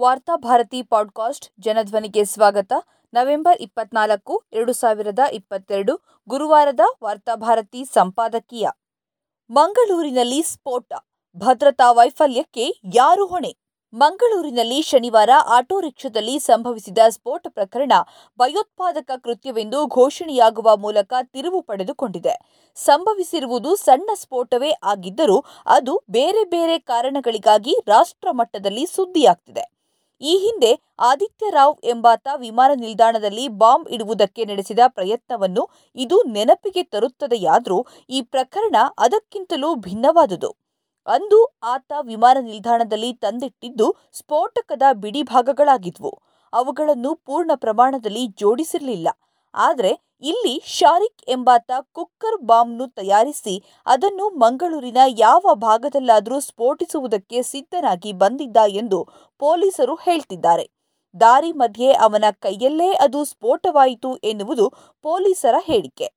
Varthabharati podcast ಜನಧ್ವನಿಗೆ ಸ್ವಾಗತ. November ಇಪ್ಪತ್ನಾಲ್ಕು, ಎರಡು ಸಾವಿರದ ಇಪ್ಪತ್ತೆರಡು, ಗುರುವಾರದ ವಾರ್ತಾಭಾರತಿ ಸಂಪಾದಕೀಯ. ಮಂಗಳೂರಿನಲ್ಲಿ ಸ್ಫೋಟ, ಭದ್ರತಾ ವೈಫಲ್ಯಕ್ಕೆ ಯಾರು ಹೊಣೆ? ಮಂಗಳೂರಿನಲ್ಲಿ ಶನಿವಾರ ಆಟೋ ರಿಕ್ಷಾದಲ್ಲಿ ಸಂಭವಿಸಿದ ಸ್ಫೋಟ ಪ್ರಕರಣ ಭಯೋತ್ಪಾದಕ ಕೃತ್ಯವೆಂದು ಘೋಷಣೆಯಾಗುವ ಮೂಲಕ ತಿರುವು ಪಡೆದುಕೊಂಡಿದೆ. ಸಂಭವಿಸಿರುವುದು ಸಣ್ಣ ಸ್ಫೋಟವೇ ಆಗಿದ್ದರೂ ಅದು ಬೇರೆ ಬೇರೆ ಕಾರಣಗಳಿಗಾಗಿ ರಾಷ್ಟ್ರ ಮಟ್ಟದಲ್ಲಿ ಸುದ್ದಿಯಾಗ್ತಿದೆ. ಈ ಹಿಂದೆ ಆದಿತ್ಯ ರಾವ್ ಎಂಬಾತ ವಿಮಾನ ನಿಲ್ದಾಣದಲ್ಲಿ ಬಾಂಬ್ ಇಡುವುದಕ್ಕೆ ನಡೆಸಿದ ಪ್ರಯತ್ನವನ್ನು ಇದು ನೆನಪಿಗೆ ತರುತ್ತದೆಯಾದರೂ ಈ ಪ್ರಕರಣ ಅದಕ್ಕಿಂತಲೂ ಭಿನ್ನವಾದುದು. ಅಂದು ಆತ ವಿಮಾನ ನಿಲ್ದಾಣದಲ್ಲಿ ತಂದಿಟ್ಟಿದ್ದು ಸ್ಫೋಟಕದ ಬಿಡಿಭಾಗಗಳಾಗಿದ್ವು ಅವುಗಳನ್ನು ಪೂರ್ಣ ಪ್ರಮಾಣದಲ್ಲಿ ಜೋಡಿಸಿರಲಿಲ್ಲ. ಆದರೆ ಇಲ್ಲಿ ಶಾರಿಕ್ ಎಂಬಾತ ಕುಕ್ಕರ್ ಬಾಂಬ್ನು ತಯಾರಿಸಿ ಅದನ್ನು ಮಂಗಳೂರಿನ ಯಾವ ಭಾಗದಲ್ಲಾದರೂ ಸ್ಫೋಟಿಸುವುದಕ್ಕೆ ಸಿದ್ಧನಾಗಿ ಬಂದಿದ್ದ ಎಂದು ಪೊಲೀಸರು ಹೇಳ್ತಿದ್ದಾರೆ. ದಾರಿ ಮಧ್ಯೆ ಅವನ ಕೈಯಲ್ಲೇ ಅದು ಸ್ಫೋಟವಾಯಿತು ಎನ್ನುವುದು ಪೊಲೀಸರ ಹೇಳಿಕೆ.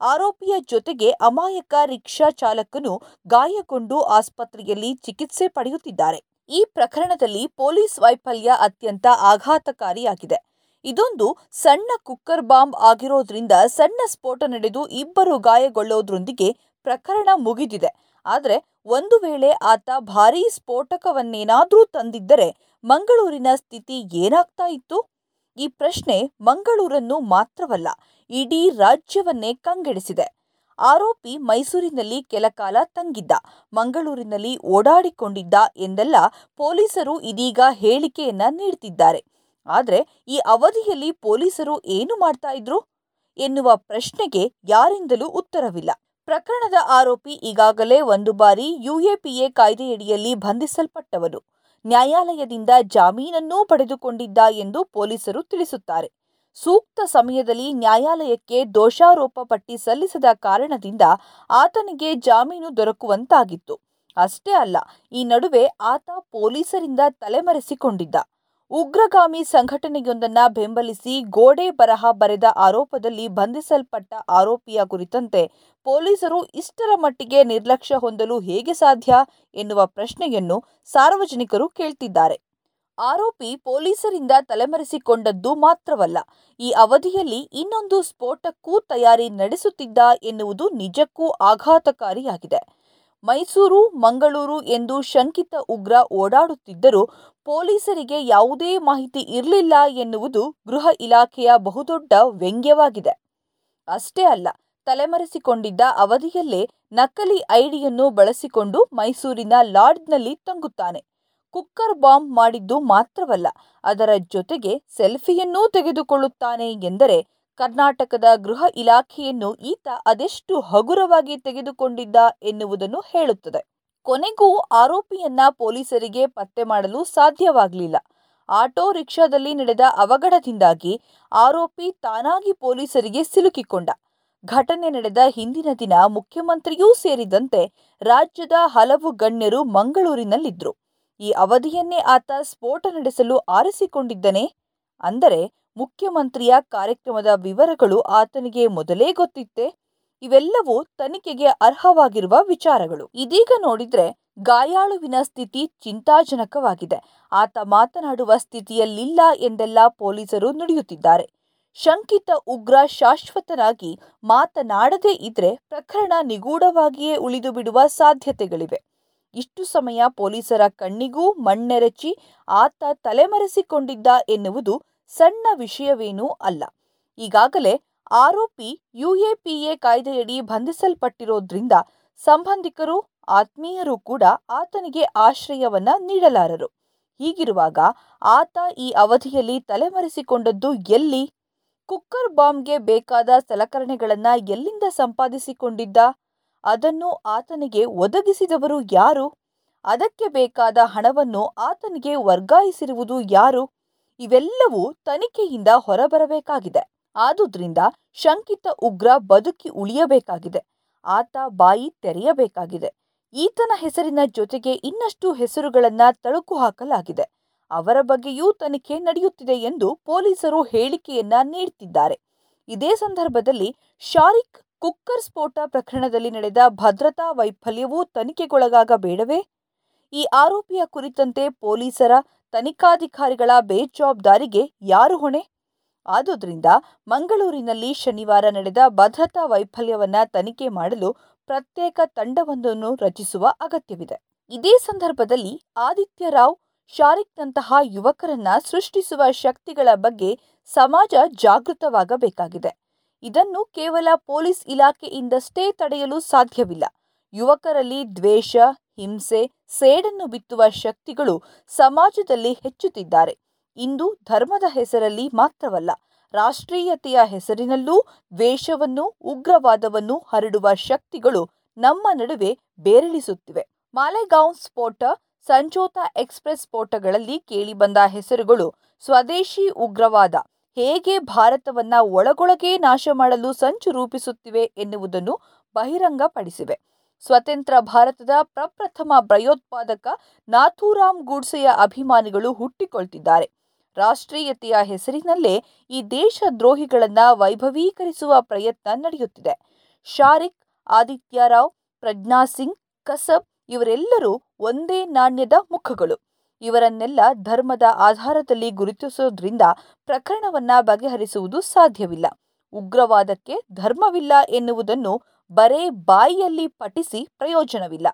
ಆರೋಪಿಯ ಜೊತೆಗೆ ಅಮಾಯಕ ರಿಕ್ಷಾ ಚಾಲಕನು ಗಾಯಗೊಂಡು ಆಸ್ಪತ್ರೆಯಲ್ಲಿ ಚಿಕಿತ್ಸೆ ಪಡೆಯುತ್ತಿದ್ದಾರೆ. ಈ ಪ್ರಕರಣದಲ್ಲಿ ಪೊಲೀಸ್ ವೈಫಲ್ಯ ಅತ್ಯಂತ ಆಘಾತಕಾರಿಯಾಗಿದೆ. ಇದೊಂದು ಸಣ್ಣ ಕುಕ್ಕರ್ ಬಾಂಬ್ ಆಗಿರೋದ್ರಿಂದ ಸಣ್ಣ ಸ್ಫೋಟ ನಡೆದು ಇಬ್ಬರು ಗಾಯಗೊಳ್ಳೋದ್ರೊಂದಿಗೆ ಪ್ರಕರಣ ಮುಗಿದಿದೆ. ಆದರೆ ಒಂದು ವೇಳೆ ಆತ ಭಾರೀ ಸ್ಫೋಟಕವನ್ನೇನಾದರೂ ತಂದಿದ್ದರೆ ಮಂಗಳೂರಿನ ಸ್ಥಿತಿ ಏನಾಗ್ತಾ ಇತ್ತು? ಈ ಪ್ರಶ್ನೆ ಮಂಗಳೂರನ್ನು ಮಾತ್ರವಲ್ಲ, ಇಡೀ ರಾಜ್ಯವನ್ನೇ ಕಂಗೆಡಿಸಿದೆ. ಆರೋಪಿ ಮೈಸೂರಿನಲ್ಲಿ ಕೆಲ ಕಾಲ ತಂಗಿದ್ದ, ಮಂಗಳೂರಿನಲ್ಲಿ ಓಡಾಡಿಕೊಂಡಿದ್ದ ಎಂದೆಲ್ಲ ಪೊಲೀಸರು ಇದೀಗ ಹೇಳಿಕೆಯನ್ನ ನೀಡ್ತಿದ್ದಾರೆ. ಆದರೆ ಈ ಅವಧಿಯಲ್ಲಿ ಪೊಲೀಸರು ಏನು ಮಾಡ್ತಾ ಇದ್ರು? ಎನ್ನುವ ಪ್ರಶ್ನೆಗೆ ಯಾರಿಂದಲೂ ಉತ್ತರವಿಲ್ಲ. ಪ್ರಕರಣದ ಆರೋಪಿ ಈಗಾಗಲೇ ಒಂದು ಬಾರಿ ಯುಎಪಿಎ ಕಾಯ್ದೆಯಡಿಯಲ್ಲಿ ಬಂಧಿಸಲ್ಪಟ್ಟವನು. ನ್ಯಾಯಾಲಯದಿಂದ ಜಾಮೀನನ್ನೂ ಪಡೆದುಕೊಂಡಿದ್ದ ಎಂದು ಪೊಲೀಸರು ತಿಳಿಸುತ್ತಾರೆ. ಸೂಕ್ತ ಸಮಯದಲ್ಲಿ ನ್ಯಾಯಾಲಯಕ್ಕೆ ದೋಷಾರೋಪ ಪಟ್ಟಿ ಸಲ್ಲಿಸದ ಕಾರಣದಿಂದ ಆತನಿಗೆ ಜಾಮೀನು ದೊರಕುವಂತಾಗಿತ್ತು. ಅಷ್ಟೇ ಅಲ್ಲ, ಈ ನಡುವೆ ಆತ ಪೊಲೀಸರಿಂದ ತಲೆಮರೆಸಿಕೊಂಡಿದ್ದ. ಉಗ್ರಗಾಮಿ ಸಂಘಟನೆಯೊಂದನ್ನ ಬೆಂಬಲಿಸಿ ಗೋಡೆ ಬರಹ ಬರೆದ ಆರೋಪದಲ್ಲಿ ಬಂಧಿಸಲ್ಪಟ್ಟ ಆರೋಪಿಯ ಕುರಿತಂತೆ ಪೊಲೀಸರು ಇಷ್ಟರ ಮಟ್ಟಿಗೆ ನಿರ್ಲಕ್ಷ್ಯ ಹೊಂದಲು ಹೇಗೆ ಸಾಧ್ಯ ಎನ್ನುವ ಪ್ರಶ್ನೆಯನ್ನು ಸಾರ್ವಜನಿಕರು ಕೇಳ್ತಿದ್ದಾರೆ. ಆರೋಪಿ ಪೊಲೀಸರಿಂದ ತಲೆಮರೆಸಿಕೊಂಡದ್ದು ಮಾತ್ರವಲ್ಲ, ಈ ಅವಧಿಯಲ್ಲಿ ಇನ್ನೊಂದು ಸ್ಫೋಟಕ್ಕೂ ತಯಾರಿ ನಡೆಸುತ್ತಿದ್ದ ಎನ್ನುವುದು ನಿಜಕ್ಕೂ ಆಘಾತಕಾರಿಯಾಗಿದೆ. ಮೈಸೂರು, ಮಂಗಳೂರು ಎಂದು ಶಂಕಿತ ಉಗ್ರ ಓಡಾಡುತ್ತಿದ್ದರೂ ಪೊಲೀಸರಿಗೆ ಯಾವುದೇ ಮಾಹಿತಿ ಇರಲಿಲ್ಲ ಎನ್ನುವುದು ಗೃಹ ಇಲಾಖೆಯ ಬಹುದೊಡ್ಡ ವ್ಯಂಗ್ಯವಾಗಿದೆ. ಅಷ್ಟೇ ಅಲ್ಲ, ತಲೆಮರೆಸಿಕೊಂಡಿದ್ದ ಅವಧಿಯಲ್ಲೇ ನಕಲಿ ಐಡಿಯನ್ನು ಬಳಸಿಕೊಂಡು ಮೈಸೂರಿನ ಲಾಡ್ಜ್ನಲ್ಲಿ ತಂಗುತ್ತಾನೆ. ಕುಕ್ಕರ್ ಬಾಂಬ್ ಮಾಡಿದ್ದು ಮಾತ್ರವಲ್ಲ, ಅದರ ಜೊತೆಗೆ ಸೆಲ್ಫಿಯನ್ನೂ ತೆಗೆದುಕೊಳ್ಳುತ್ತಾನೆ ಎಂದರೆ ಕರ್ನಾಟಕದ ಗೃಹ ಇಲಾಖೆಯನ್ನು ಈತ ಅದೆಷ್ಟು ಹಗುರವಾಗಿ ತೆಗೆದುಕೊಂಡಿದ್ದ ಎನ್ನುವುದನ್ನು ಹೇಳುತ್ತದೆ. ಕೊನೆಗೂ ಆರೋಪಿಯನ್ನ ಪೊಲೀಸರಿಗೆ ಪತ್ತೆ ಮಾಡಲು ಸಾಧ್ಯವಾಗಲಿಲ್ಲ. ಆಟೋ ರಿಕ್ಷಾದಲ್ಲಿ ನಡೆದ ಅವಘಡದಿಂದಾಗಿ ಆರೋಪಿ ತಾನಾಗಿ ಪೊಲೀಸರಿಗೆ ಸಿಲುಕಿಕೊಂಡ. ಘಟನೆ ನಡೆದ ಹಿಂದಿನ ದಿನ ಮುಖ್ಯಮಂತ್ರಿಯೂ ಸೇರಿದಂತೆ ರಾಜ್ಯದ ಹಲವು ಗಣ್ಯರು ಮಂಗಳೂರಿನಲ್ಲಿದ್ದರು ಈ ಅವಧಿಯನ್ನೇ ಆತ ಸ್ಫೋಟ ನಡೆಸಲು ಆರಿಸಿಕೊಂಡಿದ್ದನೇ? ಅಂದರೆ ಮುಖ್ಯಮಂತ್ರಿಯ ಕಾರ್ಯಕ್ರಮದ ವಿವರಗಳು ಆತನಿಗೆ ಮೊದಲೇ ಗೊತ್ತಿತ್ತೆ. ಇವೆಲ್ಲವೂ ತನಿಖೆಗೆ ಅರ್ಹವಾಗಿರುವ ವಿಚಾರಗಳು. ಇದೀಗ ನೋಡಿದ್ರೆ ಗಾಯಾಳುವಿನ ಸ್ಥಿತಿ ಚಿಂತಾಜನಕವಾಗಿದೆ. ಆತ ಮಾತನಾಡುವ ಸ್ಥಿತಿಯಲ್ಲಿಲ್ಲ ಎಂದೆಲ್ಲ ಪೊಲೀಸರು ನುಡಿಯುತ್ತಿದ್ದಾರೆ. ಶಂಕಿತ ಉಗ್ರ ಶಾಶ್ವತನಾಗಿ ಮಾತನಾಡದೇ ಇದ್ರೆ ಪ್ರಕರಣ ನಿಗೂಢವಾಗಿಯೇ ಉಳಿದು ಬಿಡುವ ಸಾಧ್ಯತೆಗಳಿವೆ. ಇಷ್ಟು ಸಮಯ ಪೊಲೀಸರ ಕಣ್ಣಿಗೂ ಮಣ್ಣೆರಚಿ ಆತ ತಲೆಮರೆಸಿಕೊಂಡಿದ್ದ ಎನ್ನುವುದು ಸಣ್ಣ ವಿಷಯವೇನೂ ಅಲ್ಲ. ಈಗಾಗಲೇ ಆರೋಪಿ ಯುಎಪಿಎ ಕಾಯ್ದೆಯಡಿ ಬಂಧಿಸಲ್ಪಟ್ಟಿರೋದ್ರಿಂದ ಸಂಬಂಧಿಕರು, ಆತ್ಮೀಯರು ಕೂಡ ಆತನಿಗೆ ಆಶ್ರಯವನ್ನ ನೀಡಲಾರರು. ಹೀಗಿರುವಾಗ ಆತ ಈ ಅವಧಿಯಲ್ಲಿ ತಲೆಮರೆಸಿಕೊಂಡದ್ದು ಎಲ್ಲಿ? ಕುಕ್ಕರ್ ಬಾಂಬ್ಗೆ ಬೇಕಾದ ಸಲಕರಣೆಗಳನ್ನ ಎಲ್ಲಿಂದ ಸಂಪಾದಿಸಿಕೊಂಡಿದ್ದ? ಅದನ್ನು ಆತನಿಗೆ ಒದಗಿಸಿದವರು ಯಾರು? ಅದಕ್ಕೆ ಬೇಕಾದ ಹಣವನ್ನು ಆತನಿಗೆ ವರ್ಗಾಯಿಸಿರುವುದು ಯಾರು? ಇವೆಲ್ಲವೂ ತನಿಖೆಯಿಂದ ಹೊರಬರಬೇಕಾಗಿದೆ. ಆದುದರಿಂದ ಶಂಕಿತ ಉಗ್ರ ಬದುಕಿ ಉಳಿಯಬೇಕಾಗಿದೆ. ಆತ ಬಾಯಿ ತೆರೆಯಬೇಕಾಗಿದೆ. ಈತನ ಹೆಸರಿನ ಜೊತೆಗೆ ಇನ್ನಷ್ಟು ಹೆಸರುಗಳನ್ನ ತಳುಕು ಹಾಕಲಾಗಿದೆ. ಅವರ ಬಗ್ಗೆಯೂ ತನಿಖೆ ನಡೆಯುತ್ತಿದೆ ಎಂದು ಪೊಲೀಸರು ಹೇಳಿಕೆಯನ್ನ ನೀಡುತ್ತಿದ್ದಾರೆ ಇದೇ ಸಂದರ್ಭದಲ್ಲಿ ಶಾರಿಕ್ ಕುಕ್ಕರ್ ಸ್ಫೋಟ ಪ್ರಕರಣದಲ್ಲಿ ನಡೆದ ಭದ್ರತಾ ವೈಫಲ್ಯವೂ ತನಿಖೆಗೊಳಗಾಗಬೇಡವೇ? ಈ ಆರೋಪಿಯ ಕುರಿತಂತೆ ಪೊಲೀಸರ ತನಿಖಾಧಿಕಾರಿಗಳ ಬೇಜವಾಬ್ದಾರಿಗೆ ಯಾರು ಹೊಣೆ? ಆದುದರಿಂದ ಮಂಗಳೂರಿನಲ್ಲಿ ಶನಿವಾರ ನಡೆದ ಭದ್ರತಾ ವೈಫಲ್ಯವನ್ನು ತನಿಖೆ ಮಾಡಲು ಪ್ರತ್ಯೇಕ ತಂಡವೊಂದನ್ನು ರಚಿಸುವ ಅಗತ್ಯವಿದೆ. ಇದೇ ಸಂದರ್ಭದಲ್ಲಿ ಆದಿತ್ಯ ರಾವ್ ಶಾರಿಕ್ನಂತಹ ಯುವಕರನ್ನ ಸೃಷ್ಟಿಸುವ ಶಕ್ತಿಗಳ ಬಗ್ಗೆ ಸಮಾಜ ಜಾಗೃತವಾಗಬೇಕಾಗಿದೆ. ಇದನ್ನು ಕೇವಲ ಪೊಲೀಸ್ ಇಲಾಖೆಯಿಂದಷ್ಟೇ ತಡೆಯಲು ಸಾಧ್ಯವಿಲ್ಲ. ಯುವಕರಲ್ಲಿ ದ್ವೇಷ, ಹಿಂಸೆ, ಸೇಡನ್ನು ಬಿತ್ತುವ ಶಕ್ತಿಗಳು ಸಮಾಜದಲ್ಲಿ ಹೆಚ್ಚುತ್ತಿದ್ದಾರೆ. ಇಂದು ಧರ್ಮದ ಹೆಸರಲ್ಲಿ ಮಾತ್ರವಲ್ಲ, ರಾಷ್ಟ್ರೀಯತೆಯ ಹೆಸರಿನಲ್ಲೂ ದ್ವೇಷವನ್ನು, ಉಗ್ರವಾದವನ್ನು ಹರಡುವ ಶಕ್ತಿಗಳು ನಮ್ಮ ನಡುವೆ ಬೇರಳಿಸುತ್ತಿವೆ. ಮಾಲೆಗಾಂವ್ ಸ್ಫೋಟ, ಸಂಜೋತಾ ಎಕ್ಸ್ಪ್ರೆಸ್ ಸ್ಫೋಟಗಳಲ್ಲಿ ಕೇಳಿಬಂದ ಹೆಸರುಗಳು ಸ್ವದೇಶಿ ಉಗ್ರವಾದ ಹೇಗೆ ಭಾರತವನ್ನ ಒಳಗೊಳಗೇ ನಾಶ ಮಾಡಲು ಸಂಚು ರೂಪಿಸುತ್ತಿವೆ ಎನ್ನುವುದನ್ನು ಬಹಿರಂಗಪಡಿಸಿವೆ. ಸ್ವತಂತ್ರ ಭಾರತದ ಪ್ರಪ್ರಥಮ ಭಯೋತ್ಪಾದಕ ನಾಥೂರಾಮ್ ಗೂಡ್ಸೆಯ ಅಭಿಮಾನಿಗಳು ಹುಟ್ಟಿಕೊಳ್ತಿದ್ದಾರೆ. ರಾಷ್ಟ್ರೀಯತೆಯ ಹೆಸರಿನಲ್ಲೇ ಈ ದೇಶ ದ್ರೋಹಿಗಳನ್ನು ವೈಭವೀಕರಿಸುವ ಪ್ರಯತ್ನ ನಡೆಯುತ್ತಿದೆ. ಶಾರಿಕ್, ಆದಿತ್ಯ ರಾವ್, ಪ್ರಜ್ಞಾ ಸಿಂಗ್, ಕಸಬ್ ಇವರೆಲ್ಲರೂ ಒಂದೇ ನಾಣ್ಯದ ಮುಖಗಳು. ಇವರನ್ನೆಲ್ಲ ಧರ್ಮದ ಆಧಾರದಲ್ಲಿ ಗುರುತಿಸೋದ್ರಿಂದ ಪ್ರಕರಣವನ್ನ ಬಗೆಹರಿಸುವುದು ಸಾಧ್ಯವಿಲ್ಲ. ಉಗ್ರವಾದಕ್ಕೆ ಧರ್ಮವಿಲ್ಲ ಎನ್ನುವುದನ್ನು ಬರೇ ಬಾಯಿಯಲ್ಲಿ ಪಠಿಸಿ ಪ್ರಯೋಜನವಿಲ್ಲ.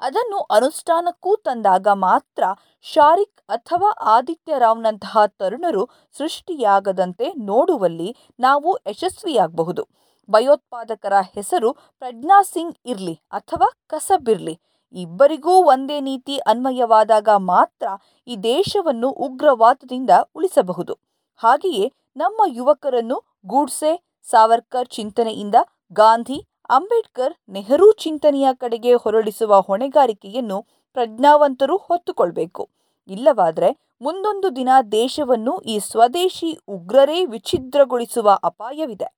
ಅದನ್ನು ಅನುಷ್ಠಾನಕ್ಕೂ ತಂದಾಗ ಮಾತ್ರ ಶಾರಿಕ್ ಅಥವಾ ಆದಿತ್ಯ ರಾವ್ನಂತಹ ತರುಣರು ಸೃಷ್ಟಿಯಾಗದಂತೆ ನೋಡುವಲ್ಲಿ ನಾವು ಯಶಸ್ವಿಯಾಗಬಹುದು. ಭಯೋತ್ಪಾದಕರ ಹೆಸರು ಪ್ರಜ್ಞಾ ಸಿಂಗ್ ಇರಲಿ ಅಥವಾ ಕಸಬ್ ಇರ್ಲಿ. ಇಬ್ಬರಿಗೂ ಒಂದೇ ನೀತಿ ಅನ್ವಯವಾದಾಗ ಮಾತ್ರ ಈ ದೇಶವನ್ನು ಉಗ್ರವಾದದಿಂದ ಉಳಿಸಬಹುದು. ಹಾಗೆಯೇ ನಮ್ಮ ಯುವಕರನ್ನು ಗೂಡ್ಸೆ, ಸಾವರ್ಕರ್ ಚಿಂತನೆಯಿಂದ ಗಾಂಧಿ ಅಂಬೇಡ್ಕರ್ ನೆಹರು ಚಿಂತನೆಯ ಕಡೆಗೆ ಹೊರಳಿಸುವ ಹೊಣೆಗಾರಿಕೆಯನ್ನು ಪ್ರಜ್ಞಾವಂತರು ಹೊತ್ತುಕೊಳ್ಬೇಕು. ಇಲ್ಲವಾದರೆ ಮುಂದೊಂದು ದಿನ ದೇಶವನ್ನು ಈ ಸ್ವದೇಶಿ ಉಗ್ರರೇ ವಿಚ್ಛಿದ್ರಗೊಳಿಸುವ ಅಪಾಯವಿದೆ.